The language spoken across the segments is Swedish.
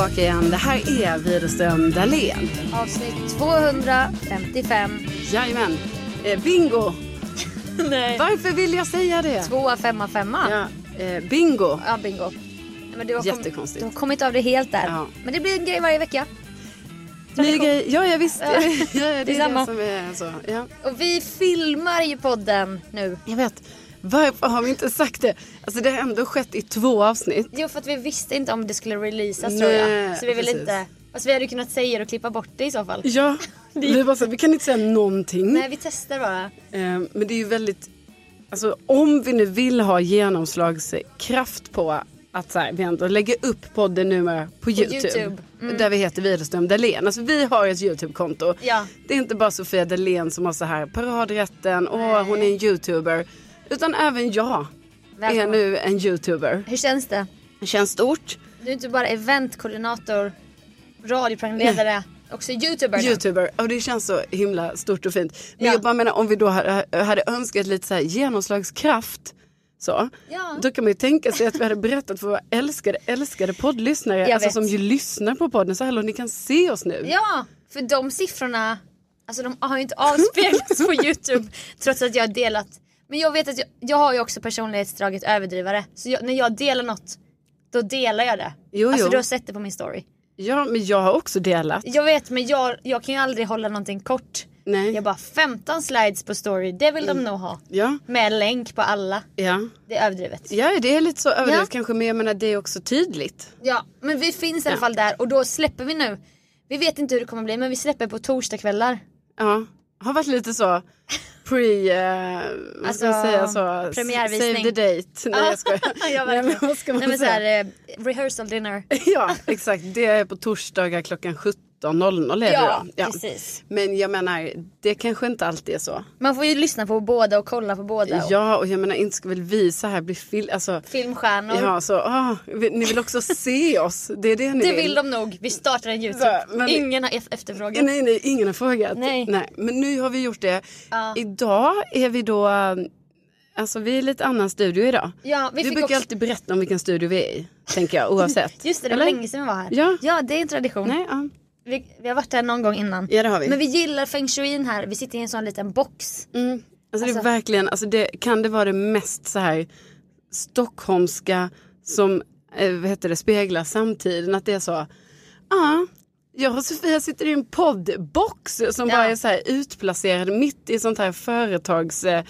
tillbaka igen. Det här är Widerström Dahlén. Avsnitt 255. Jajamän. Eh, bingo! Nej. Varför vill jag säga det? Tvåa, femma, femma. Ja, Ja, eh, bingo. bingo. Nej, Men du har, kom, Jättekonstigt. du har kommit av det helt där. Ja. Men det blir en grej varje vecka. Ny grej. Ja, jag visste. Ja. Ja, det är det som är så. Ja. Och vi filmar ju podden nu. Jag vet. Varför har vi inte sagt det? Alltså det har ändå skett i två avsnitt. Jo, för att vi visste inte om det skulle releasas Nej, tror jag. Så vi vill precis. inte... Fast vi hade ju kunnat säga det och klippa bort det i så fall. Ja, vi, bara så, vi kan inte säga någonting. Nej, vi testar bara. Eh, men det är ju väldigt, alltså om vi nu vill ha genomslagskraft på att så här, vi ändå lägger upp podden numera på, Youtube. YouTube. Mm. Där vi heter Widerström Dahlén. Alltså vi har ett Youtube-konto. Ja. Det är inte bara Sofia Dahlén som har så här paradrätten, åh hon är en YouTuber. Utan även jag är Välkommen. nu en YouTuber. Hur känns det? Det känns stort. Du är inte bara eventkoordinator, radioprogramledare, också youtuber nu. YouTuber. Och det känns så himla stort och fint. Men Ja. jag bara menar om vi då hade, hade önskat lite så här genomslagskraft. Så, Ja. Då kan man ju tänka sig att vi hade berättat för våra älskade, älskade poddlyssnare, Jag alltså vet. som ju lyssnar på podden, så hallå ni kan se oss nu. Ja, för de siffrorna, alltså de har ju inte avspeglats på youtube trots att jag har delat. Men jag vet att jag, jag har ju också personlighetsdraget överdrivare. Så jag, när jag delar något, då delar jag det. Jo, alltså jo. du har sett det på min story. Ja, men jag har också delat. Jag vet men jag, jag kan ju aldrig hålla någonting kort. Nej. Jag bara 15 slides på story, det vill de nog ha. Ja, Med länk på alla. ja. Det är överdrivet. Ja, det är lite så överdrivet Ja. kanske, men jag menar det är också tydligt. Ja, men vi finns i alla Ja. fall där och då släpper vi nu. Vi vet inte hur det kommer bli men vi släpper på torsdagskvällar. Ja, har varit lite så pre, eh, vad ska Alltså, säga så, premiärvisning. save the date. Nej jag skojar. ja, Nej, men vad ska man Nej, men så här, eh, rehearsal dinner. Ja, exakt. Det är på torsdagar klockan 17.00 är det Ja, då. precis. Men jag menar, det kanske inte alltid är så. Man får ju lyssna på båda och kolla på båda. Och Ja, och jag menar inte ska väl vi så här bli fil... Alltså, Filmstjärnor. ja, så, ah, ni vill också se oss. Det är det ni det vill. vill de nog. Vi startar en Youtube. Men- Ingen har efterfrågat. Nej, nej, ingen har frågat. Nej. Men nu har vi gjort det. Ja. Idag är vi då, alltså vi är i lite annan studio idag. Ja, vi vi brukar också- alltid berätta om vilken studio vi är i, tänker jag, oavsett. Just det, det var Eller? länge sedan vi var här. Ja. ja det är en tradition. Nej, ja. Vi, vi har varit här någon gång innan. ja, det har vi. Men vi gillar feng shuin här. Vi sitter i en sån liten box. Mm. Alltså, det Alltså- är verkligen, alltså det, kan det vara det mest så här stockholmska som eh, vad heter det, speglar samtiden? Att det är så, ja, ah, jag och Sofia sitter i en poddbox som Ja. bara är så här utplacerad mitt i sånt här företagshus eh,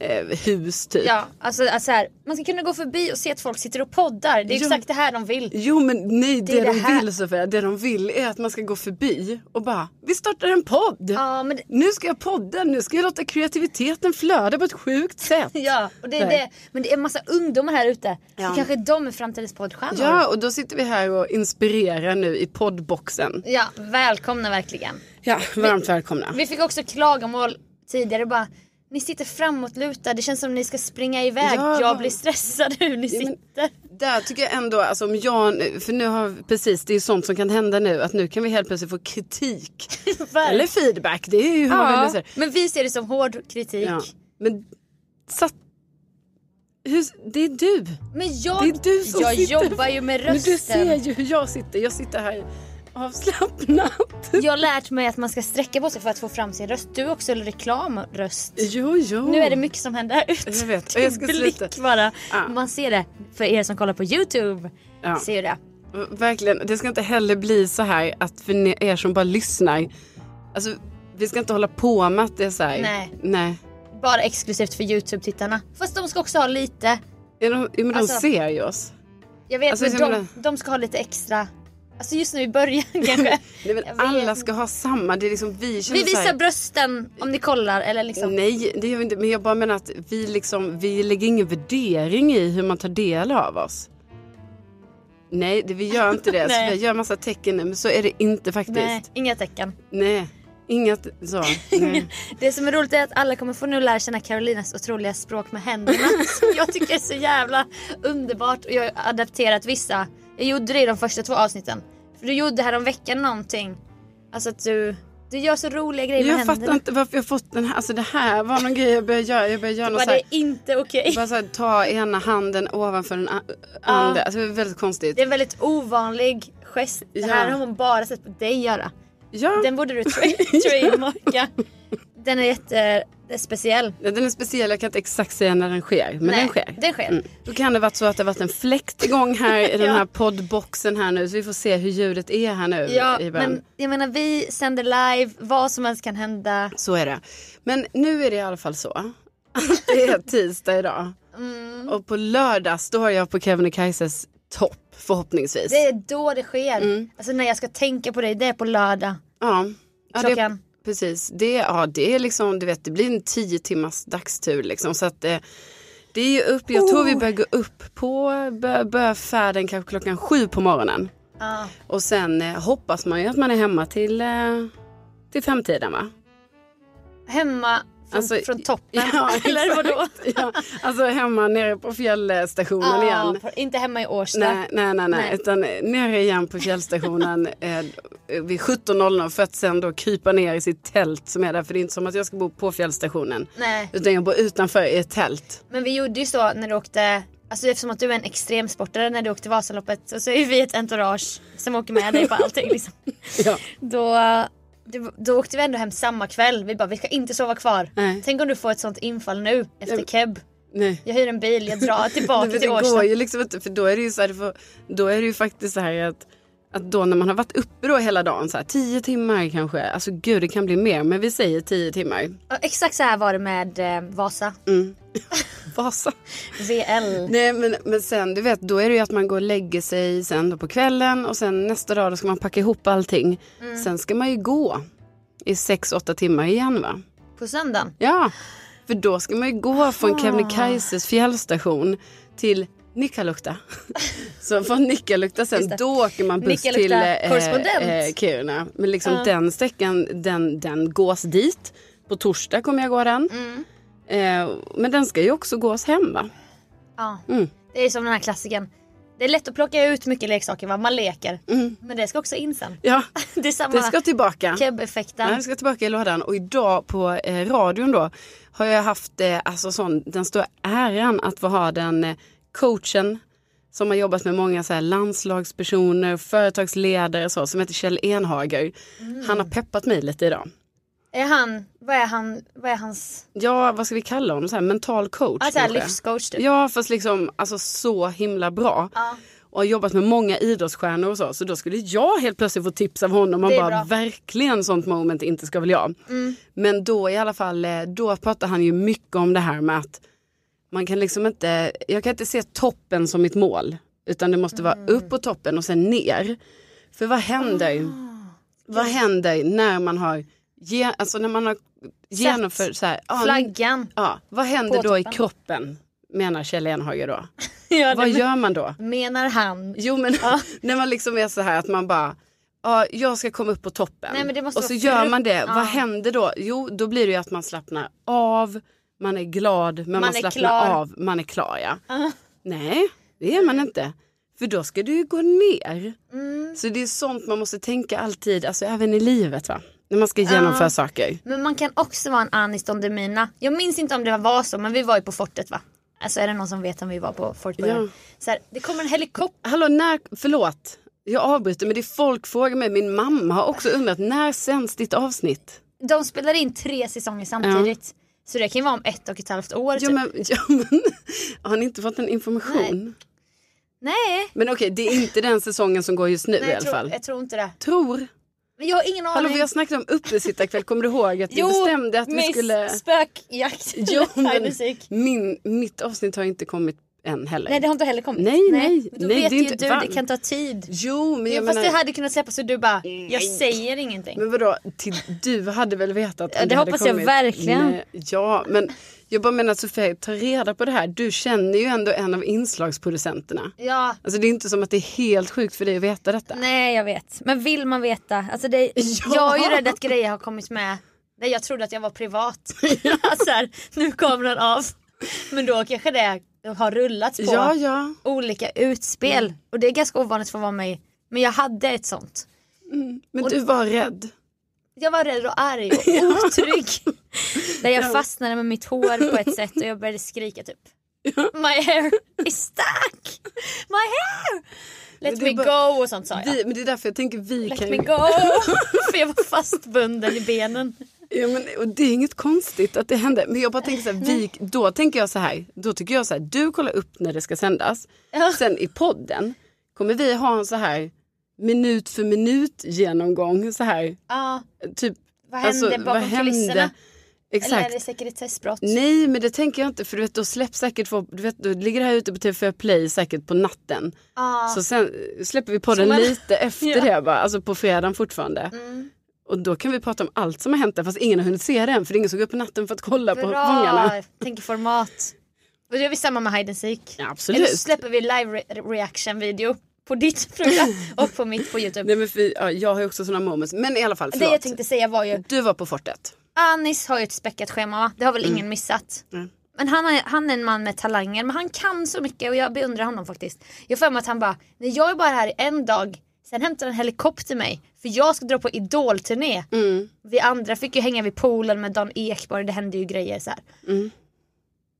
eh, hus typ. Ja, alltså, alltså här, man ska kunna gå förbi och se att folk sitter och poddar. Det är Ja. exakt det här de vill. Jo men nej, det, är det de här. vill Sofia, det de vill är att man ska gå förbi och bara, vi startar en podd. Ja, men Nu ska jag podda, nu ska jag låta kreativiteten flöda på ett sjukt sätt. Ja, och det är det. men det är en massa ungdomar här ute. Ja. Så kanske de är framtidens poddstjärnor. Ja, och då sitter vi här och inspirerar nu i poddboxen. ja, välkomna verkligen. Ja, varmt välkomna. Vi fick också klagomål tidigare bara ni sitter framåtlutade, det känns som ni ska springa iväg. Ja. Jag blir stressad hur ni Ja, sitter. Där tycker jag ändå, alltså om jag, för nu har, precis det är sånt som kan hända nu, att nu kan vi helt plötsligt få kritik. Eller feedback, det är ju hur man vill ja, lösa det. men vi ser det som hård kritik. Ja. Men satt, hur, det är du. Men jag, Det är du som jag sitter- jobbar ju med Men du rösten. ser ju hur jag sitter, jag sitter här avslappnat. Jag har lärt mig att man ska sträcka på sig för att få fram sin röst. Du också reklamröst. Jo, jo. Nu är det mycket som händer ute. Jag vet, och jag ska Blick sluta. bara. Ja. Man ser det. För er som kollar på Youtube Ja. ser det. Verkligen, det ska inte heller bli så här att för er som bara lyssnar, alltså vi ska inte hålla på med att det är så här. Nej. Nej. Bara exklusivt för Youtube-tittarna. Fast de ska också ha lite. Ja, de, men de Alltså- ser ju oss. Jag vet Alltså, men de, de ska ha lite extra. Alltså just nu i början kanske. Nej, men alla ska ha samma, det är liksom vi Vi så här, visar brösten om ni kollar eller liksom. Nej, det gör vi inte. Men jag bara menar att vi liksom, vi lägger ingen värdering i hur man tar del av oss. Nej, det, vi gör inte det. Nej. så vi gör massa tecken men så är det inte faktiskt. Nej, Nej, inga tecken. inget så. Nej. Det som är roligt är att alla kommer få nu lära känna Carolinas otroliga språk med händerna. som jag tycker är så jävla underbart. Och jag har adapterat vissa. Jag gjorde det i de första två avsnitten. För du gjorde här om veckan någonting. Alltså att du, du gör så roliga grejer med Jag händerna. fattar inte varför jag fått den här. Alltså det här var någon grej jag började göra. Jag började göra något Var så här, det inte okej? bara så här, ta ena handen ovanför den andra. Alltså det var väldigt konstigt. Det är en väldigt ovanlig gest. Det Ja. här har hon bara sett på dig göra. Ja, Den borde du tra- trademarka. Den är jätte det är speciell. Ja, den är speciell, jag kan inte exakt säga när den sker. Men Nej, den sker. den sker. Mm. Då kan det varit så att det varit en fläkt igång här i den Ja. här poddboxen här nu. Så vi får se hur ljudet är här nu. Ja, men jag menar vi sänder live, vad som helst kan hända. Så är det. Men nu är det i alla fall så. Det är tisdag idag. Mm. Och på lördag står jag på Kebnekaises topp förhoppningsvis. Det är då det sker. Mm. Alltså när jag ska tänka på dig, det är på lördag. Ja. Ja, det, Klockan. Precis. Det, ja, det är liksom, du vet, det blir en tio timmars dagstur liksom. Så att det, det är ju upp, jag tror vi Oh. börjar gå upp på, börjar, börjar färden kanske klockan sju på morgonen. Ja. Och sen eh, hoppas man ju att man är hemma till, eh, till femtiden va? Hemma från, Alltså, från toppen. ja, Eller vadå? Ja, alltså hemma nere på fjällstationen igen. Ja, inte hemma i Årsta. Nej, nej, nej, nej, utan nere igen på fjällstationen eh, vid 17.00 för att sen då krypa ner i sitt tält som är där. För det är inte som att jag ska bo på fjällstationen. Nej. Utan jag bor utanför i ett tält. Men vi gjorde ju så när du åkte, alltså eftersom att du är en extremsportare när du åkte Vasaloppet så, så är vi ett entourage som åker med dig på allting liksom. Ja. Då, då, då åkte vi ändå hem samma kväll. Vi bara, vi ska inte sova kvar. Nej. Tänk om du får ett sånt infall nu efter Ja. keb. Nej. Jag hyr en bil, jag drar tillbaka Det, till det går Årsta. ju liksom inte, för då är det ju så här, det då är det ju faktiskt så här att att då när man har varit uppe då hela dagen, så här, tio timmar kanske, alltså gud det kan bli mer, men vi säger tio timmar. Ja, Exakt så här var det med eh, Vasa. Mm. Vasa. VL. Nej men, men sen du vet då är det ju att man går och lägger sig sen då på kvällen och sen nästa dag då ska man packa ihop allting. Mm. Sen ska man ju gå i sex åtta timmar igen va? På söndagen. Ja, för då ska man ju gå från Kebnekaises fjällstation till Nikkaluokta. Så från Nikkaluokta sen det. då åker man buss till eh, eh, Kiruna. Men liksom Ja. den sträckan den, den gås dit. På torsdag kommer jag gå den. Mm. Eh, men den ska ju också gås hem va? Ja. Mm. Det är som den här klassiken. Det är lätt att plocka ut mycket leksaker, va? man leker. Mm. Men det ska också in sen. Ja, Det det ska tillbaka. keb-effekten. Ja, jag ska tillbaka i lådan och idag på eh, radion då har jag haft eh, alltså sån, den stora äran att få ha den eh, coachen som har jobbat med många så här, landslagspersoner, företagsledare så, som heter Kjell Enhager. Han har peppat mig lite idag. Är han, vad är han, vad är hans, Ja, vad ska vi kalla honom? Så här, mental coach alltså här livscoach typ? Ja, fast liksom alltså så himla bra. Ja. Och har jobbat med många idrottsstjärnor och så. Så då skulle jag helt plötsligt få tips av honom. Man bara, bra. verkligen sånt moment inte ska väl jag. Mm. Men då i alla fall, eh, då pratar han ju mycket om det här med att man kan liksom inte, jag kan inte se toppen som mitt mål. Utan det måste Mm. vara upp på toppen och sen ner. För vad händer? Ah, Vad händer när man har, ge, alltså när man har genomfört så här. Ja, Flaggan. ja, vad händer då i kroppen? Menar Kjell Enhager då. Ja, Vad det gör man då? menar han. Jo men när man liksom är så här att man bara Ja, jag ska komma upp på toppen. Nej, men och så gör man det. Ja. Vad händer då? Jo, då blir det ju att man slappnar av. Man är glad, men man, Man slappnar klar. av. Man är klar, ja. Ah. Nej, det är man inte. För då ska du ju gå ner. Mm. Så det är sånt man måste tänka alltid, alltså även i livet va. När man ska genomföra Ja. saker. Men man kan också vara en Anis Don Demina. Jag minns inte om det var så men vi var ju på fortet va? Alltså är det någon som vet om vi var på fortet? Ja. Så här, det kommer en helikopter. Hallå, när, förlåt. Jag avbryter men det är folk frågar mig, min mamma har också undrat, när sänds ditt avsnitt? De spelar in tre säsonger samtidigt. Så det kan ju vara om ett och ett halvt år. Ja typ. men, ja, men har ni inte fått en information? Nej, Men okej, det är inte den säsongen som går just nu nej i alla tror, fall. jag tror inte det. Tror. Men jag har ingen Hallå, aning. vi har snackat om uppesittarkväll, kommer du ihåg att vi bestämde att vi skulle... Spökjakt. Jo, men Musik. min, mitt avsnitt har inte kommit än heller. Nej det har inte heller kommit. Nej, nej, Då nej, vet det ju inte- du, va? det kan ta tid. Jo, men Jo, jag fast menar... det hade kunnat släppas så du bara, jag säger ingenting. Men vadå, till, du hade väl vetat Ja, det hade hoppas jag verkligen. Nej, ja, men jag bara menar att Sofia, ta reda på det här. Du känner ju ändå en av inslagsproducenterna. Ja, Alltså det är inte som att det är helt sjukt för dig att veta detta. nej jag vet. Men vill man veta? Alltså det, Ja. Jag är ju rädd att grejer har kommit med där jag trodde att jag var privat. så här, nu kommer den av. Men då kanske det har rullats på Ja, ja. olika utspel. Och det är ganska ovanligt för att vara mig. Men jag hade ett sånt. Men du var rädd. Jag var rädd och arg och otrygg. Där jag fastnade med mitt hår på ett sätt och jag började skrika typ. My hair is stuck! My hair! Let me bara- go och sånt sa jag. Vi, men det är därför jag tänker vi Let kan me go. För jag var fastbunden i benen. Ja, men, och det är inget konstigt att det händer. Men jag bara tänker så här, vi, då tänker jag så här, då tycker jag så här, du kollar upp när det ska sändas. Ja. Sen i podden kommer vi ha en så här minut för minut genomgång så här. Ja, Typ, vad hände bakom kulisserna? Exakt. Eller är det sekretessbrott? Nej men det tänker jag inte för du vet då släpps säkert, för, du vet då ligger det här ute på TV4 Play säkert på natten. Ja. Så sen släpper vi podden man- lite efter Ja. det bara, alltså på fredagen fortfarande. Mm. Och då kan vi prata om allt som har hänt där fast ingen har hunnit se den för det är ingen som går upp på natten för att kolla på fångarna. Bra, tänker format. Och det gör vi samma med Hide and Seek. Ja, Eller absolut. så släpper vi live re- reaction video på ditt program och på mitt på Youtube. Nej, men för, ja, jag har ju också sådana moments. Men i alla fall, Det förlåt. jag tänkte säga var ju, Du var på fortet. Anis har ju ett späckat schema va? Det har väl ingen missat. Mm. Men han är, han är en man med talanger men han kan så mycket och jag beundrar honom faktiskt. Jag får för mig att han bara, nej jag är bara här en dag, sen hämtar en helikopter mig för jag ska dra på idolturné. Mm. Vi andra fick ju hänga vid poolen med Dan Ekborg, det hände ju grejer så här. Mm.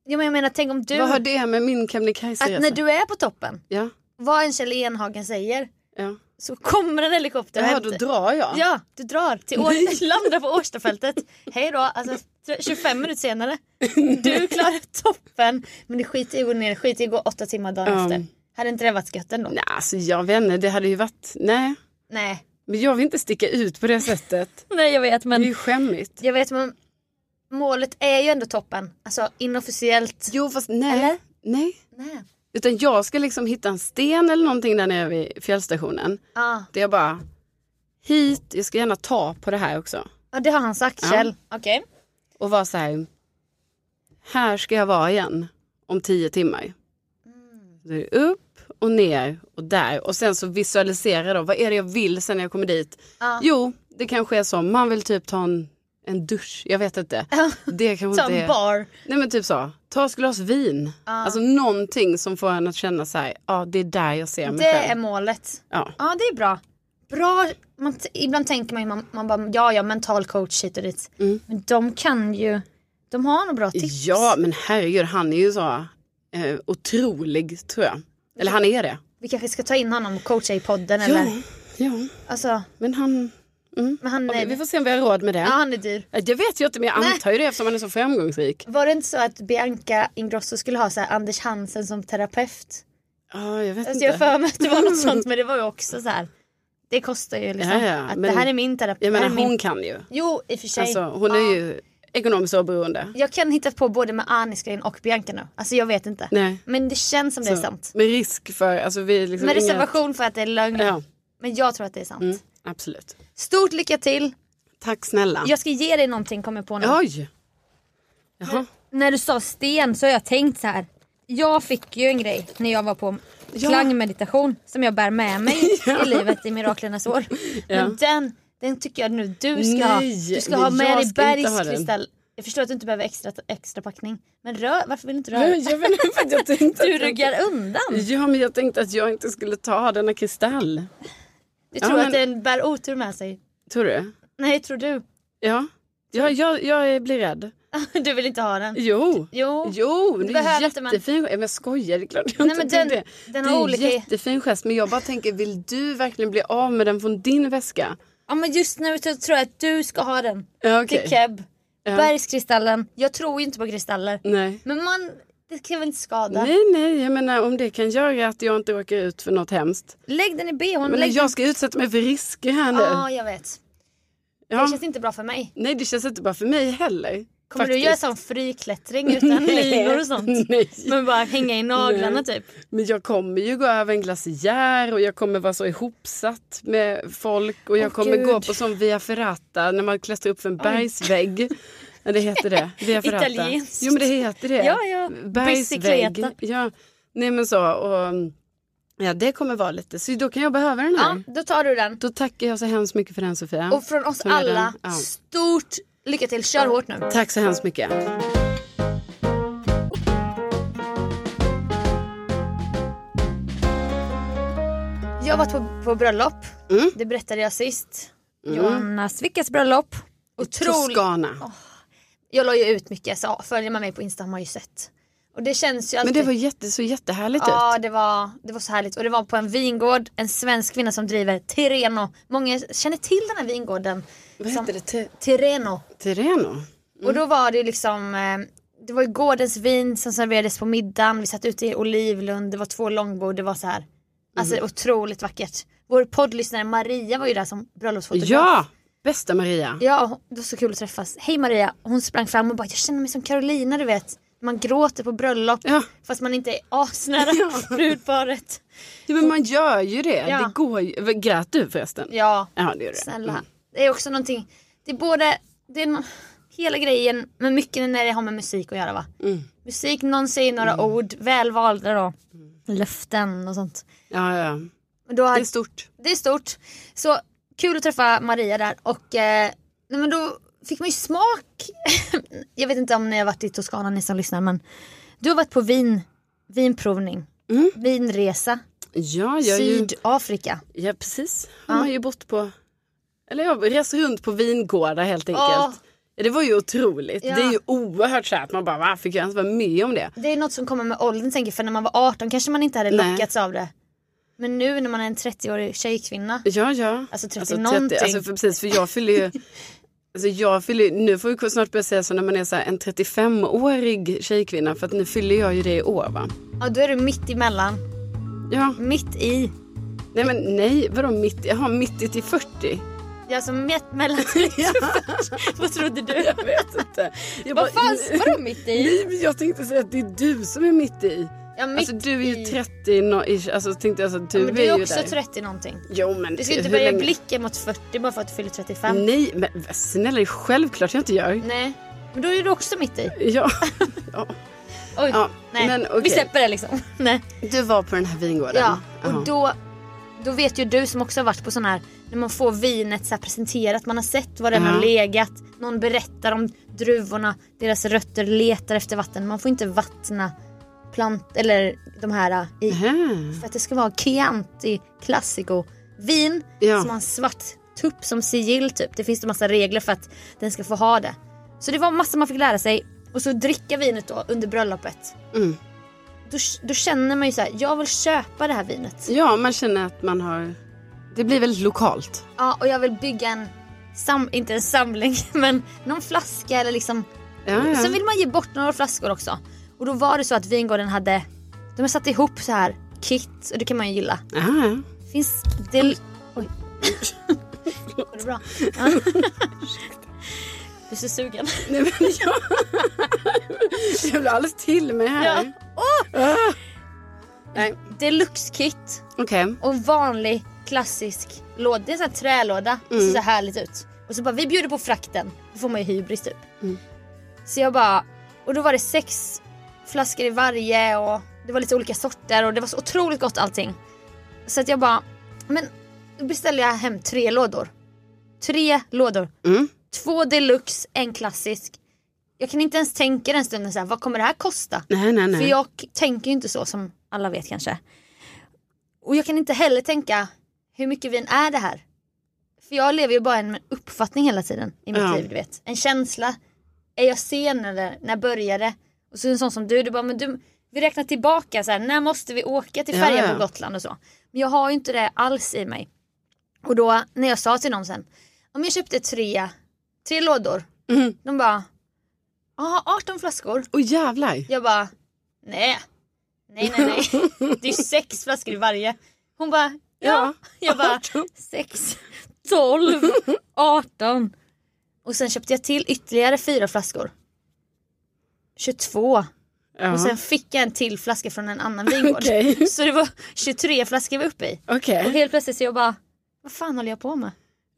Ja, men jag menar tänk om du, Vad har det med min att Kebnekaise-resa? när du är på toppen, Ja, vad en Kjell Enhagen säger, ja. så kommer en helikopter och Jaha, då drar jag. Ja, du drar till Å- landar på Årstafältet. Hej då, alltså 25 minuter senare. Du klarar toppen. Men det skiter i att gå ner, skiter i att gå åtta timmar dagen Ja. efter. Hade inte det varit gött ändå? Nej, alltså jag vet inte, det hade ju varit, nej. Nej. Men jag vill inte sticka ut på det sättet. Nej jag vet Det är men ju skämmigt. jag vet men målet är ju ändå toppen. Alltså inofficiellt. Jo fast nej. Eller? Nej. Nej. Utan jag ska liksom hitta en sten eller någonting där nere vid fjällstationen. Ja, Det är bara hit, jag ska gärna ta på det här också. ja det har han sagt Ja. Kjell. Okej. Och vara så här. Här ska jag vara igen om tio timmar. Så det är upp och ner och där. Och sen så visualisera då. Vad är det jag vill sen när jag kommer dit? Ja. Jo, det kanske är så. Man vill typ ta en, en dusch. Jag vet inte. Ja. Det kanske Ta inte en är... bar. Nej men typ så. Ta ett glas vin. Alltså någonting som får en att känna så här. Ja det är där jag ser mig Det själv. är målet. Ja. Ja det är bra. Bra, man, ibland tänker man ju man, man bara ja ja mental coach hit och dit. Mm. Men de kan ju, de har nog bra tips. Ja men herregud han är ju så eh, otrolig tror jag. Eller han är det. Vi kanske ska ta in honom och coacha i podden eller? Ja, ja. Alltså, Men han... Mm. men han, är, vi får se om vi har råd med det. ja, han är dyr. Det vet jag inte men jag Nej. antar ju det eftersom han är så framgångsrik. Var det inte så att Bianca Ingrosso skulle ha så Anders Hansen som terapeut? Ja jag vet Alltså jag inte. för mig att det var något sånt men det var ju också så här. Det kostar ju liksom. Ja, ja, att men- det här är min terapeut. Jag menar min... hon kan ju. Jo i och för sig. Alltså, hon är ju ekonomiskt oberoende. Jag kan hitta på både med Anis grejen och Bianca nu. Alltså jag vet inte. Nej. Men det känns som det är Så, sant. Med risk för, alltså vi liksom Med reservation för att det är lögn. Ja, Men jag tror att det är sant. mm, absolut. Stort lycka till. Tack snälla. Jag ska ge dig någonting kommer jag på nu. Oj! Jaha. När du sa sten så har jag tänkt så här. Jag fick ju en grej när jag var på Ja. klangmeditation som jag bär med mig Ja. i livet i miraklernas år. Men den, den tycker jag nu du ska ha. Du ska ha med dig bergskristall. Jag förstår att du inte behöver extra, extra packning. Men rör, varför vill du inte röra? Jag, jag vet inte för jag tänkte Du ryggar undan. Ja men jag tänkte att jag inte skulle ta denna kristall. Du Ja, tror men- att den bär otur med sig. Tror du? Nej, tror du? Ja. Ja, jag, jag blir rädd. Du vill inte ha den? Jo. Jo. Jo, det är jättefin gest. Men jag skojar, det är klart jag Nej, inte men den- det. den det är olika- jättefin gest men jag bara tänker, vill du verkligen bli av med den från din väska? Ja men just nu så tror jag att du ska ha den. Ja, okej. Till Keb. Ja. Bergskristallen. Jag tror ju inte på kristaller. Nej. Men man, det kan väl inte skada? Nej, nej, jag menar om det kan göra att jag inte åker ut för något hemskt. Lägg den i bhn. Men jag ska utsätta mig för risker här nu. Ja, jag vet. Ja. Det känns inte bra för mig. Nej, det känns inte bara för mig heller. Kommer faktiskt. du göra sån friklättring utan linor och sånt? Nej. Men bara hänga i naglarna Nej. typ? Men jag kommer ju gå över en glaciär och jag kommer vara så ihopsatt med folk och jag Åh, kommer Gud. gå på sån via ferrata när man klättrar upp för en bergsvägg. Ja, det heter det. Via ferrata. Italienskt. Jo men det heter det. Ja, ja. Bergsvägg. Ja. Nej men så och ja det kommer vara lite så då kan jag behöva den här. Ja, då tar du den. Då tackar jag så hemskt mycket för den Sofia. Och från oss alla. Ja. stort lycka till. Kör hårt nu. Tack så hemskt mycket. Jag har varit på, på bröllop. Mm. Det berättade jag sist. Johanna Svickas bröllop. Otroligt. Toscana. Jag la ju ut mycket, så följer man mig på Insta har man ju sett. Och det känns ju Men alltid... det var jätte, så jättehärligt Ja ut. det var, det var så härligt och det var på en vingård, en svensk kvinna som driver Tireno. Många känner till den här vingården. Vad hette det? Te- Tireno. Terreno? Och då var det liksom, eh, det var ju gårdens vin som serverades på middagen. Vi satt ute i Olivlund, det var två långbord, det var så här. Alltså Mm. otroligt vackert. Vår poddlyssnare Maria var ju där som bröllopsfotograf. Ja! Bästa Maria. Ja, det var så kul att träffas. Hej Maria! Hon sprang fram och bara, jag känner mig som Carolina du vet. Man gråter på bröllop Ja. fast man inte är asnära brudparet. ja, men man gör ju det. Ja. Det går ju. Grät du förresten? Ja, Ja, det gör det. snälla. Mm. Det är också någonting, det är både, det är no, hela grejen, men mycket när det har med musik att göra va. Mm. Musik, någon säger några ord, välvalda då. Löften och sånt. Ja, ja. Då Det har, är stort. det är stort. Så kul att träffa Maria där och eh, nej, men då fick man ju smak. jag vet inte om ni har varit i Toscana ni som lyssnar men du har varit på vin, vinprovning, Mm. vinresa, Ja, jag är ju... Sydafrika. Ja, precis. Har man ju bott på... Eller jag reser runt på vingårdar helt enkelt. Ja, det var ju otroligt. Ja. Det är ju oerhört så att man bara, varför fick jag ens vara med om det? Det är något som kommer med åldern tänker jag för när man var 18 kanske man inte hade lockats av det. Men nu när man är en 30-årig tjejkvinna. Ja, ja. Alltså 30 någonting. alltså för, precis, för jag fyller ju... Alltså jag fyller, nu får vi snart börja säga så när man är så här en 35-årig tjejkvinna för att nu fyller jag ju det i år va. Ja då är du mitt emellan. Ja, Mitt i. nej men nej, vadå mitt, jag har mitt i till 40. Ja som mitt mellan 30 Vad trodde du? Jag vet inte. Jag Vad bara- fan, vadå mitt i? Nej, men jag tänkte säga att det är du som är mitt i. Ja, mitt Alltså du är ju i. 30, no, ish, alltså tänkte jag så att du, Ja, men du är är ju också där. 30 någonting. Jo men Du ska inte börja länge- blicka mot 40 bara för att du fyller 35. Nej men snälla det är självklart jag inte gör. Nej. Men då är du också mitt i. Ja. ja. Oj, Ja, nej. men okej. Vi släpper det liksom. nej. Du var på den här vingården. Ja, och då, då vet ju du som också har varit på sån här, när man får vinet så presenterat, man har sett var den Ja. har legat, någon berättar om druvorna, deras rötter letar efter vatten. Man får inte vattna plant, eller de här i, Nähä. för att det ska vara Chianti Classico vin Ja. som har en svart tupp som sigill typ. Det finns det massa regler för att den ska få ha det. Så det var massa man fick lära sig och så dricka vinet då under bröllopet. Mm. Då, då känner man ju så här, jag vill köpa det här vinet. Ja man känner att man har, det blir väldigt lokalt. Ja, och jag vill bygga en, sam, inte en samling, men någon flaska eller liksom. Ja, ja. Sen vill man ge bort några flaskor också. Och då var det så att vingården hade, de har satt ihop så här kit och det kan man ju gilla. Ja, ja. Finns del... Oj. Går det bra? Ja. Du så sugen. Nej, men jag, jag blir alldeles till mig här. Ja. Ah. Nej, Deluxe kit okej. och vanlig klassisk låda. Det är en sån här trälåda. Det ser så härligt ut. Och så bara vi bjuder på frakten. Då får man ju hybris typ. Mm. Så jag bara, och då var det sex flaskor i varje och det var lite olika sorter och det var så otroligt gott allting. Så att jag bara, men då beställde jag hem tre lådor. Tre lådor. Mm. Två deluxe, en klassisk. Jag kan inte ens tänka den stunden så här, vad kommer det här kosta? Nej, nej, nej. För jag tänker ju inte så som alla vet kanske. Och jag kan inte heller tänka, hur mycket vin är det här? För jag lever ju bara en uppfattning hela tiden i mitt Ja. liv, du vet. En känsla. Är jag sen eller när börjar det? Och så en sån som du, du bara, men du, vi räknar tillbaka så här, när måste vi åka till Ja, färjan ja. på Gotland och så. Men jag har ju inte det alls i mig. Och då när jag sa till någon sen, om jag köpte tre, tre lådor. Mm. De bara, ja 18 flaskor. Åh jävlar. Jag bara, nej. Nej, nej, nej. Det är sex flaskor i varje. Hon bara, ja. Ja. Jag bara, sex, tolv, arton. Och sen köpte jag till ytterligare fyra flaskor. 22. Ja. Och sen fick jag en till flaska från en annan vingård. Okej. Så det var 23 flaskor vi var uppe i. Okej. Och helt plötsligt så jag bara, vad fan håller jag på med?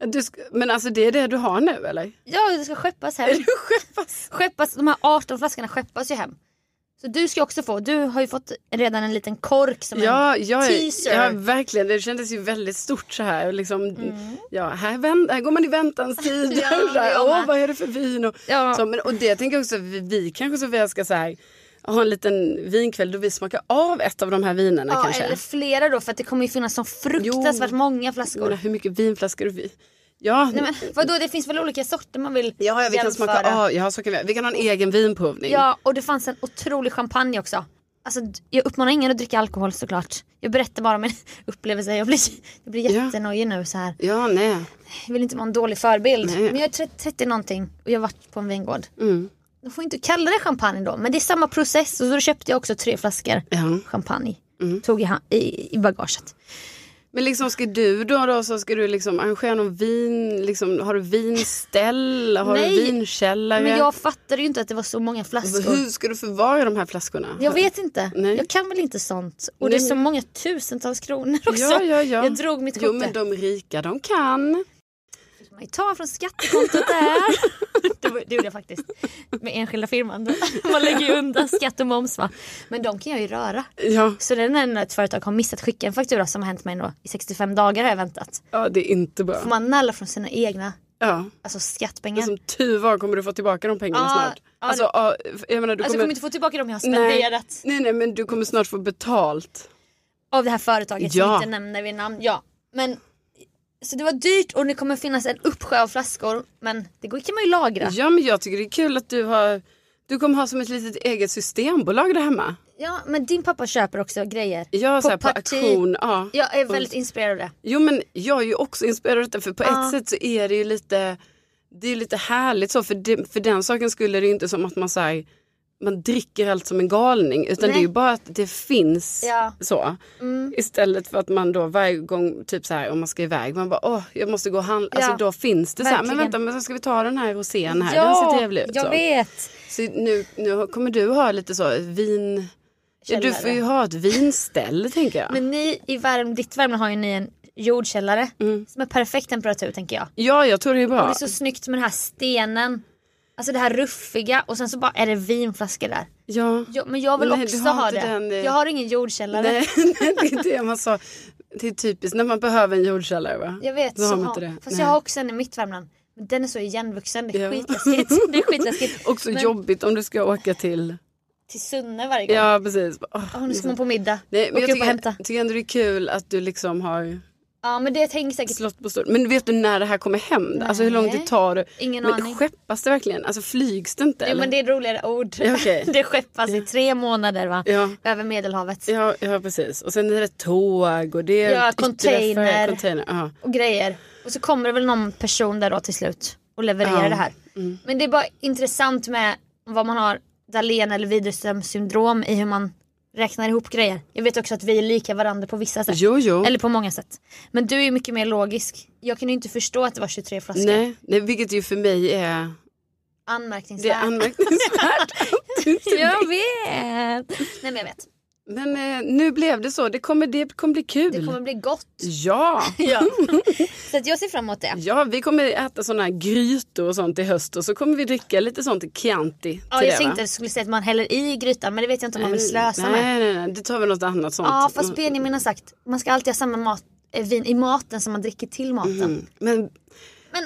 Du ska, men alltså det är det du har nu eller? Ja, det ska skeppas hem. Skeppas. skeppas, de här 18 flaskorna skeppas ju hem. Så du ska också få, du har ju fått redan en liten kork som Ja, en jag, teaser. ja, verkligen. Det kändes ju väldigt stort så här. Liksom, Mm. ja, här, vänt, här går man i väntans tid. Ja, Åh, vad är det för vin? Och, Ja. så, men, och det tänker jag också, vi, vi kanske Sofia ska så här, ha en liten vinkväll då vi smakar av ett av de här vinerna Ja, kanske. eller flera då för att det kommer ju finnas så fruktansvärt Jo. många flaskor. menar, hur mycket vinflaskor vi... Ja, Nej, men, vadå, det finns väl olika sorter man vill ja, ja vi kan jämföra. smaka av. Ja, så kan vi. vi kan ha en egen vinprovning. Ja, och det fanns en otrolig champagne också. Alltså, jag uppmanar ingen att dricka alkohol såklart. Jag berättar bara om en upplevelse. Jag blir, jag blir Ja. jättenojig nu så här. Ja, nej. Jag vill inte vara en dålig förebild. Nej. Men jag är 30, 30 någonting och jag har varit på en vingård. Mm. De får inte kalla det champagne då. Men det är samma process. Och så då köpte jag också tre flaskor Ja. champagne. Mm. Tog i, i, i bagaget. Men liksom ska du då, då så ska du liksom arrangera någon vin, liksom, har du vinställ, har Nej. du vinkällare? Men jag fattade ju inte att det var så många flaskor. Hur ska du förvara de här flaskorna? Jag vet inte. Nej. Jag kan väl inte sånt. Och Nej, det är så många tusentals kronor också. Ja, ja, ja. Jag drog mitt kort Jo men de rika de kan. Man tar från skattekontot där. det, det gjorde jag faktiskt. Med enskilda firman. Man lägger ju undan skatt och moms va. Men de kan jag ju röra. Ja, Så det är när ett företag har missat skicka en faktura som har hänt mig då. I 65 dagar har jag väntat. ja det är inte bra. Får man nalla från sina egna Ja. alltså skattpengar. Som tur var kommer du få tillbaka de pengarna Ja, snart. alltså, ja, jag menar, du Alltså jag kommer... kommer inte få tillbaka dem jag har nej, spenderat. nej, nej, men du kommer snart få betalt. Av det här företaget Ja. som inte nämner vid namn. Ja. Men så det var dyrt och det kommer finnas en uppsjö av flaskor. Men det går- kan man ju lagra. Ja, men jag tycker det är kul att du har... Du kommer ha som ett litet eget systembolag där hemma. Ja men din pappa köper också grejer. Ja, så på parti. auktion. Ja. Jag är väldigt inspirerad av det. Jo men jag är ju också inspirerad av detta för på Ja. ett sätt så är det ju lite Det är lite härligt så för, det, för den saken skulle det ju inte som att man säger man dricker allt som en galning utan Nej. det är ju bara att det finns Ja. så. Mm. Istället för att man då varje gång typ så här om man ska iväg man bara åh jag måste gå och handla. Alltså Ja. då finns det så här men Verkligen. vänta men så ska vi ta den här rosén här den ser trevlig ut. jag så. vet. så nu, nu kommer du ha lite så vin ja, du får ju ha ett vinställ tänker jag. Men ni i Värm, ditt Värmland har ju ni en jordkällare Mm. som är perfekt temperatur tänker jag. Ja jag tror det är Och bra. det är så snyggt med den här stenen. Alltså det här ruffiga och sen så bara är det vinflaskor där. Ja. Jo, men jag vill Nej, också ha det. den, eh, Jag har ingen jordkällare. Nej, det är det man sa. Det är typiskt när man behöver en jordkällare va? Jag vet. Då har så man inte det. Fast Nej. jag har också en i mitt Värmland. Men den är så igenvuxen. Det är Ja. skitläskigt. Det är skitläskigt. Också Men jobbigt om du ska åka till... Till Sunne varje gång. Ja precis. Åh, Ja, nu ska man på middag. Nej, men jag upp och tycker, hämta. jag tycker ändå det är kul att du liksom har Ja men det tänker säkert slått på stort. Men vet du när det här kommer hem? Alltså hur lång tid tar det? ingen Men aning. skeppas det verkligen? Alltså flygs det inte? Jo eller? men det är ett roligare ord. Ja, okej. det skeppas i tre månader va. Ja. Över medelhavet. Ja, ja precis. Och sen är det tåg och det är Ja, container. container. Ja. Och grejer. Och så kommer det väl någon person där då till slut. Och levererar Ja. Mm. det här. Men det är bara intressant med vad man har Dahlén eller Widerström syndrom i hur man räknar ihop grejer. Jag vet också att vi är lika varandra på vissa sätt. Jo, jo. Eller på många sätt. Men du är ju mycket mer logisk. Jag kan ju inte förstå att det var 23 flaskor. Nej, nej, vilket ju för mig är, det Anmärkningsvärt. är anmärkningsvärt. jag vet. Nej men jag vet. Men eh, nu blev det så. Det kommer, det kommer bli kul. Det kommer bli gott. Ja. Ja. Så att jag ser fram emot det. ja, vi kommer äta såna här grytor och sånt i höst och så kommer vi dricka lite sånt Chianti. Ja, jag det, tänkte att jag skulle säga att man häller i grytan men det vet jag inte om man vill slösa nej, med. Nej, nej, det tar vi något annat sånt. Ja fast Benjamin har sagt man ska alltid ha samma mat, eh, vin i maten som man dricker till maten. Mm. Men Men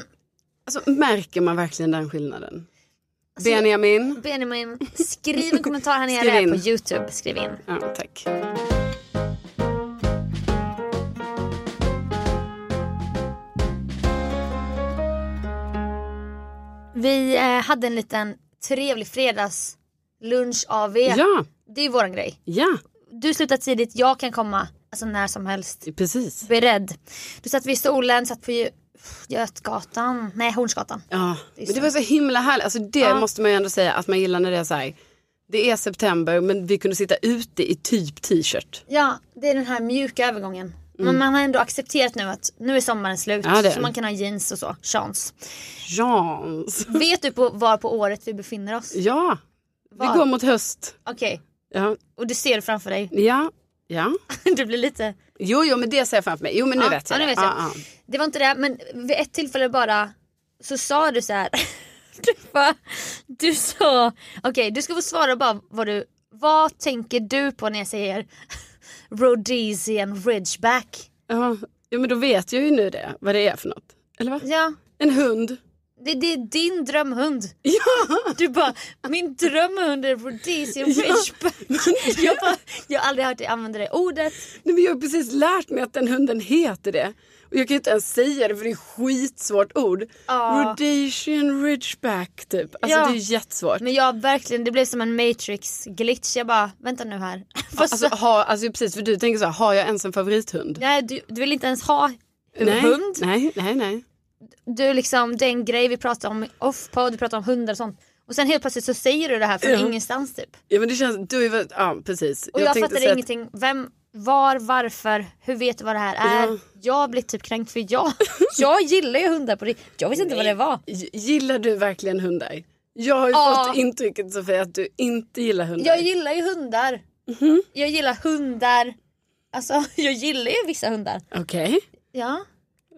alltså, märker man verkligen den skillnaden? Alltså, Benjamin? Benjamin, skriv en kommentar här nere in. på Youtube. Skriv in. Ja, tack. Vi eh, hade en liten trevlig fredagslunch AV. Ja, Det är våran grej. ja, Du slutar tidigt, jag kan komma alltså när som helst. precis. Beredd. Du satt vid stolen, satt på Götgatan, nej Hornsgatan. Ja, Det men det var så himla härligt. Alltså det Ja. måste man ju ändå säga att man gillar när det är så här. Det är september men vi kunde sitta ute i typ t-shirt. Ja, det är den här mjuka övergången. Men man har ändå accepterat nu att nu är sommaren slut. Mm. Ja, så man kan ha jeans och så. Chans. Jans. Vet du på, var på året vi befinner oss? Ja, vi Var? går mot höst. Okej. Ja, Och du ser det framför dig. ja, ja. Du blir lite... Jo, jo, men det ser jag framför mig. Jo, men nu Ja, vet jag ja, nu vet jag. Ja, ja. Det var inte det, men vid ett tillfälle bara så sa du så här. Du, bara, du sa, okej du ska få svara bara vad du, vad tänker du på när jag säger Rhodesian Ridgeback? Ja, ja, men då vet jag ju nu det, vad det är för något. Eller va? Ja, En hund. Det, det är din drömhund. Ja, Du bara, min drömhund är Rhodesian Ja. Ridgeback. Jag, bara, jag har aldrig hört dig använda det ordet. Nej, men jag har precis lärt mig att den hunden heter det. Och jag kan inte ens säga det för det är skitsvårt ord. Ja. Rhodesian Ridgeback typ. Alltså Ja. det är jättesvårt. Men jag verkligen, det blev som en matrix glitch. Jag bara, vänta nu här. Fast Alltså, ha, alltså precis för du tänker så här, har jag ens en favorithund? nej, du, du vill inte ens ha nej, hund. Nej, nej, nej. Du liksom, det är en grej vi pratar om off-podd, vi pratar om hundar och sånt. Och sen helt plötsligt så säger du det här från Ja. ingenstans typ. Ja men det känns, du är ja precis. Och jag, tänkte fattade säga att- ingenting. Vem, var, varför, hur vet du vad det här är? Ja. Jag blir typ kränkt för jag, jag gillar ju hundar på det. Jag visste inte vad det var. Gillar du verkligen hundar? Jag har ju Ja. fått intrycket Sofia att du inte gillar hundar. Jag gillar ju hundar. Mhm. Jag gillar hundar. Alltså jag gillar ju vissa hundar. Okej. Ja.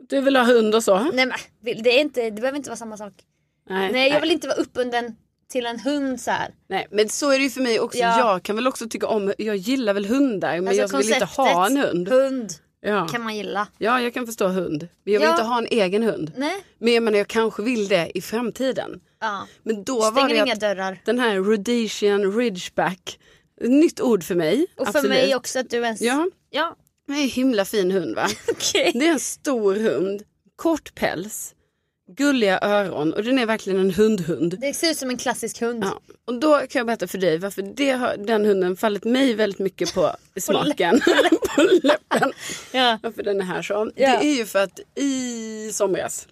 Du vill ha hund och så? Nej men det, är inte, det behöver inte vara samma sak. Nej, Nej jag vill inte vara uppbunden till en hund så här. Nej, men så är det ju för mig också. Ja. Jag kan väl också tycka om, jag gillar väl hundar men Alltså, jag vill inte ha en hund. Hund Ja. kan man gilla. ja, jag kan förstå hund. Men jag vill Ja. inte ha en egen hund. Nej. Men jag menar jag kanske vill det i framtiden. Ja. Men då var Stänger det inga dörrar. den här Rhodesian Ridgeback, nytt ord för mig. Och för absolut. mig också att du ens... Ja, Ja. Det är en himla fin hund va? Okej. Det är en stor hund, kort päls, gulliga öron och den är verkligen en hundhund. Det ser ut som en klassisk hund. Ja, och då kan jag berätta för dig varför det har, den hunden fallit mig väldigt mycket på smaken. på läppen. Ja. Varför den är här så. Ja. Det är ju för att i somras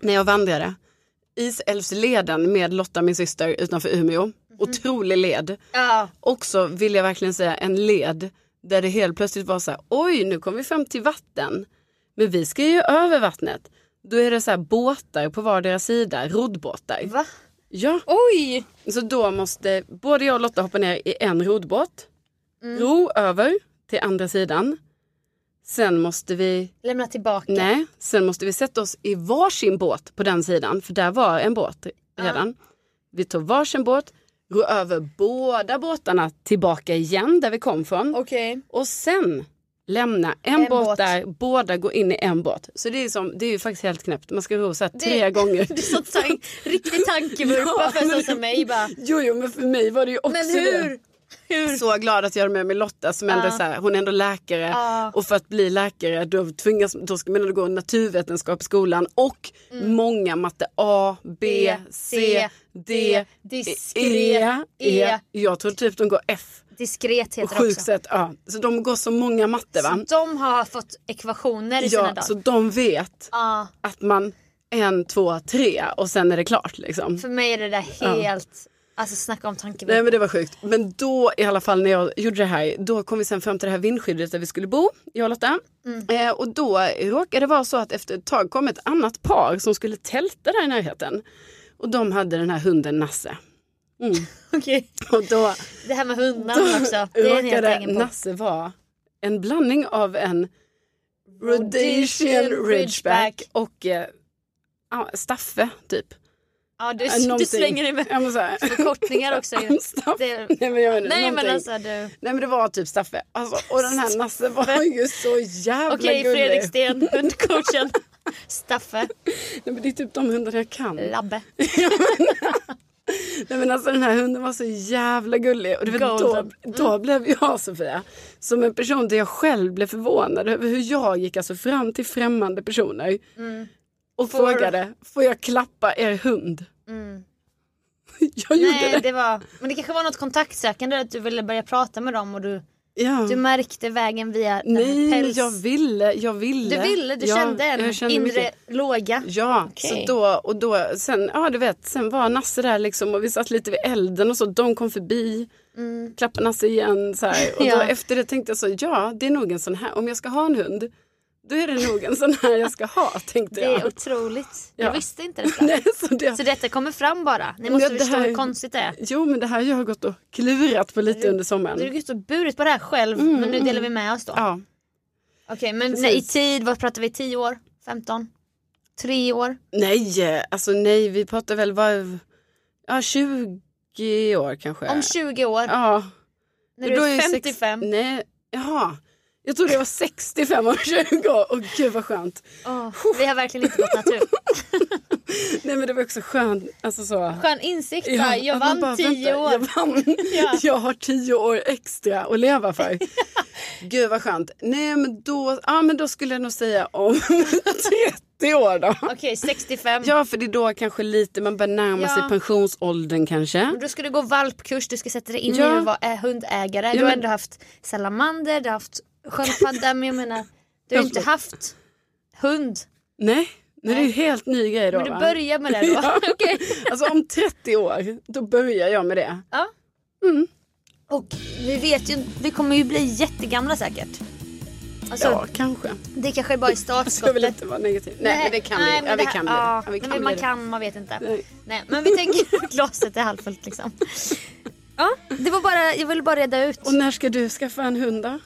när jag vandrade Isälvsleden med Lotta min syster utanför Umeå. Mhm. Otrolig led. Ja. Också vill jag verkligen säga en led där det helt plötsligt var så här oj nu kom vi fram till vatten. Men vi ska ju över vattnet. Då är det så här båtar på vardera sida, roddbåtar. Va? Ja, Oj! så då måste både jag och Lotta hoppa ner i en roddbåt. Mm. Ro över till andra sidan. Sen måste vi, Lämna tillbaka. nej, sen måste vi sätta oss i varsin båt på den sidan. För där var en båt redan. Vi tog varsin båt, ro över båda båtarna tillbaka igen där vi kom från. Okej. Och sen lämna en, En båt, båt. där, båda går in i en båt. Så det är, som, det är ju faktiskt helt knäppt. Man ska ro så här tre Det- gånger. Du är så tank, riktig tankevurpa Ja, för en som mig bara. Jo, jo, men för mig var det ju också Men det. Hur? Så glad att jag är med mig Lotta som ändå Ja. är så här, hon är ändå läkare Ja. och för att bli läkare då tvingas, då ska man gå naturvetenskap i skolan och Mm. många matte A, B, C, D, diskret, E, E. Jag tror typ de går F Diskret heter det också. sätt. Ja. Så de går så många matte va? Så de har fått ekvationer i sina Ja, dagar. så de vet Ja, att man en, två, tre och sen är det klart liksom. för mig är det där helt, alltså snacka om tankevurpa. Nej men det var sjukt. Men då i alla fall när jag gjorde det här, då kom vi sen fram till det här vindskyddet där vi skulle bo, jag och Lotta. Eh, och då råkade det vara så att efter ett tag kom ett annat par som skulle tälta där i närheten. Och de hade den här hunden Nasse. Mm. Okej. Och då, Det här med då hundarna också. Det är råkade. Nasse vara en blandning av en Rhodesian Ridgeback och eh, Staffe typ. Ja, du, du någonting. slänger med Ja, men så här. förkortningar också. Det, Nej men jag inte, nej men alltså du. Nej men det var typ Staffe. Alltså, och den här Nasse var ju så jävla Okej gullig. Fredrik Sten, hundcoachen. Staffe, Nej, men det är typ de hundarna jag kan. Labbe. Nej, men alltså, den här hunden var så jävla gullig. Och du vet, då, Golden. då blev jag Sofia som en person där jag själv blev förvånad över hur jag gick alltså fram till främmande personer och Får- frågade får jag klappa er hund? Mm. Jag gjorde Nej det. det var, men det kanske var något kontaktsökande att du ville börja prata med dem och du, Ja. du märkte vägen via Nej, päls. jag ville, jag ville. Du ville, du Ja, kände en kände inre mycket. låga. Ja, Okej. så då och då, sen, ja du vet, sen var Nasse där liksom och vi satt lite vid elden och så, de kom förbi, Mm. klappade Nasse igen så här. Och Ja. då efter det tänkte jag så, ja det är nog en sån här, om jag ska ha en hund, då är det nog en sån här jag ska ha, tänkte Det är jag. otroligt. Ja. Jag visste inte detta. Nej, så det, Så detta kommer fram bara. Ni Ja, måste det förstå här- hur konstigt det är. jo men det här har jag gått och klurat på lite under Du sommaren. har gått och burit på det här själv men nu delar vi med oss då. Ja, Okej men Precis. nej, i tid, vad pratar vi? 10 år? 15? 3 år? nej, alltså nej, vi pratar väl, vad, ja 20 år kanske. Om 20 år? Ja. när Men du är ju sex- 55? Nej, jaha. Jag trodde jag var 65 och 20 år. Åh gud vad skönt. Åh, vi har verkligen inte gått natur. Nej men det var också skönt. Alltså så. Skön insikt Ja, jag vann bara, tio år. Jag, vann. Ja. jag har tio år extra att leva för. Gud vad skönt. Nej men då, ja, men då skulle jag nog säga om 30 år då. Okej, 65. Ja för det är då kanske lite man börjar närma sig Ja. pensionsåldern kanske. Du skulle gå valpkurs, du ska sätta dig in Ja. i att vara hundägare. Ja, du har men- ändå haft salamander, du har haft sköldpadda men jag menar du har Ja, inte men- haft hund. Nej, Nej, det är ju helt ny grej då Men du va? börjar med det då? Ja. Okej. Alltså om 30 år, då börjar jag med det. Ja. Mm. Och vi vet ju, vi kommer ju bli jättegamla säkert. Alltså, Ja, kanske. Det kanske bara är Jag ska väl startskottet. inte vara negativ. Nej, men det kan nej, vi. men Ja, vi här- kan bli ja, det. Ja, vi men kan man bli det. kan, man vet inte. Nej. Nej, men vi tänker glaset är halvfullt liksom. Ja, det var bara, jag ville bara reda ut. Och när ska du skaffa en hund då?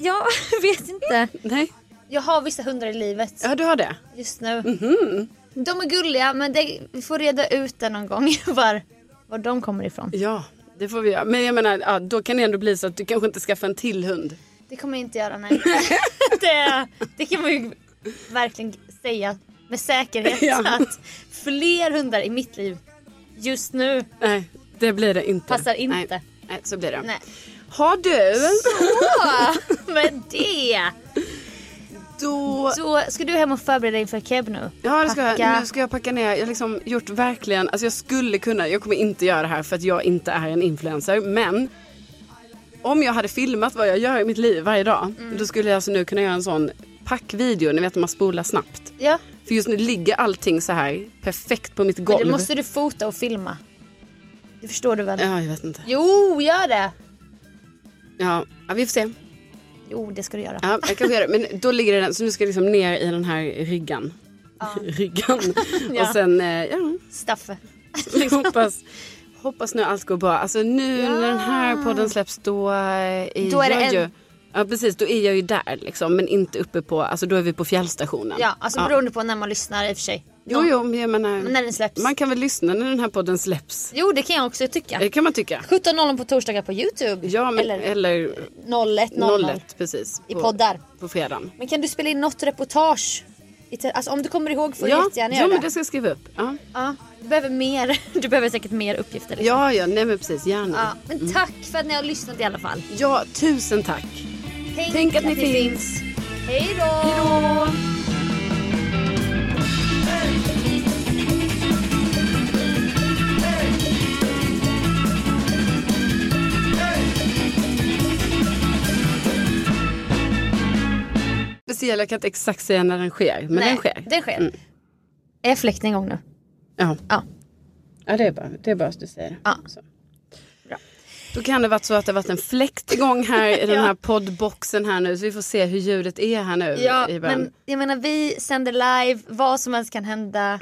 Jag vet inte. Nej. Jag har vissa hundar i livet Ja, du har det? just nu. Mhm. De är gulliga men det, vi får reda ut det någon gång var, var de kommer ifrån. Ja, det får vi göra. Men jag menar, ja, då kan det ändå bli så att du kanske inte skaffar en till hund. Det kommer jag inte göra nej. det, det kan man ju verkligen säga med säkerhet Ja. att fler hundar i mitt liv just nu Nej, det blir det inte. passar inte. Nej, nej så blir det. Nej. Har du? Så, med det Då... så ska du hem och förbereda inför keb nu. Ja, det ska jag. Packa. Nu ska jag packa ner. Jag har liksom gjort verkligen, alltså jag skulle kunna, jag kommer inte göra det här för att jag inte är en influencer, men om jag hade filmat vad jag gör i mitt liv varje dag, Mm. då skulle jag alltså nu kunna göra en sån packvideo, ni vet man spolar snabbt. Ja, För just nu ligger allting så här perfekt på mitt men golv. det måste du fota och filma. Det förstår du väl? Ja, jag vet inte. Jo, gör det! Ja, ja vi får se. Jo, det ska du göra. Ja, jag kanske gör det. Men då ligger den, så nu ska jag liksom ner i den här ryggan. ryggan. Ja. Och sen, eh, ja, Staffe. Hoppas, hoppas nu allt går bra. Alltså nu när den här podden släpps då eh, är, Då är jag en- ju... Ja precis, då är jag ju där liksom. Men inte uppe på, alltså då är vi på fjällstationen. Ja, alltså beroende på när man lyssnar i och för sig. Jo, jo, men jag menar, Men när den släpps. man kan väl lyssna när den här podden släpps. Jo, det kan jag också tycka. Det kan man tycka. 17.00 på torsdagar på Youtube. Ja, men, Eller eller 01.00 01 precis. i på, poddar. På fredagen. Men kan du spela in något reportage? Alltså om du kommer ihåg får du Ja, jättegärna ja göra men det. det ska jag skriva upp. Ja, Ja, du behöver mer. Du behöver säkert mer uppgifter. Liksom. ja, ja nej men precis, gärna. Ja, men tack för att ni har lyssnat i alla fall. Ja, tusen tack. Tänk, att ni finns. Hej då! Hej då! Speciell, jag kan inte exakt säga när den sker, men Nej, den sker. Den sker. Mm. Är fläkten igång nu? Ja. Ja. ja, det är bara, det är bara att du säger. Ja. Så. Bra. Då kan det varit så att det varit en fläkt igång här i den Ja. här poddboxen här nu, så vi får se hur ljudet är här nu Ja, men jag menar vi sänder live, vad som helst kan hända.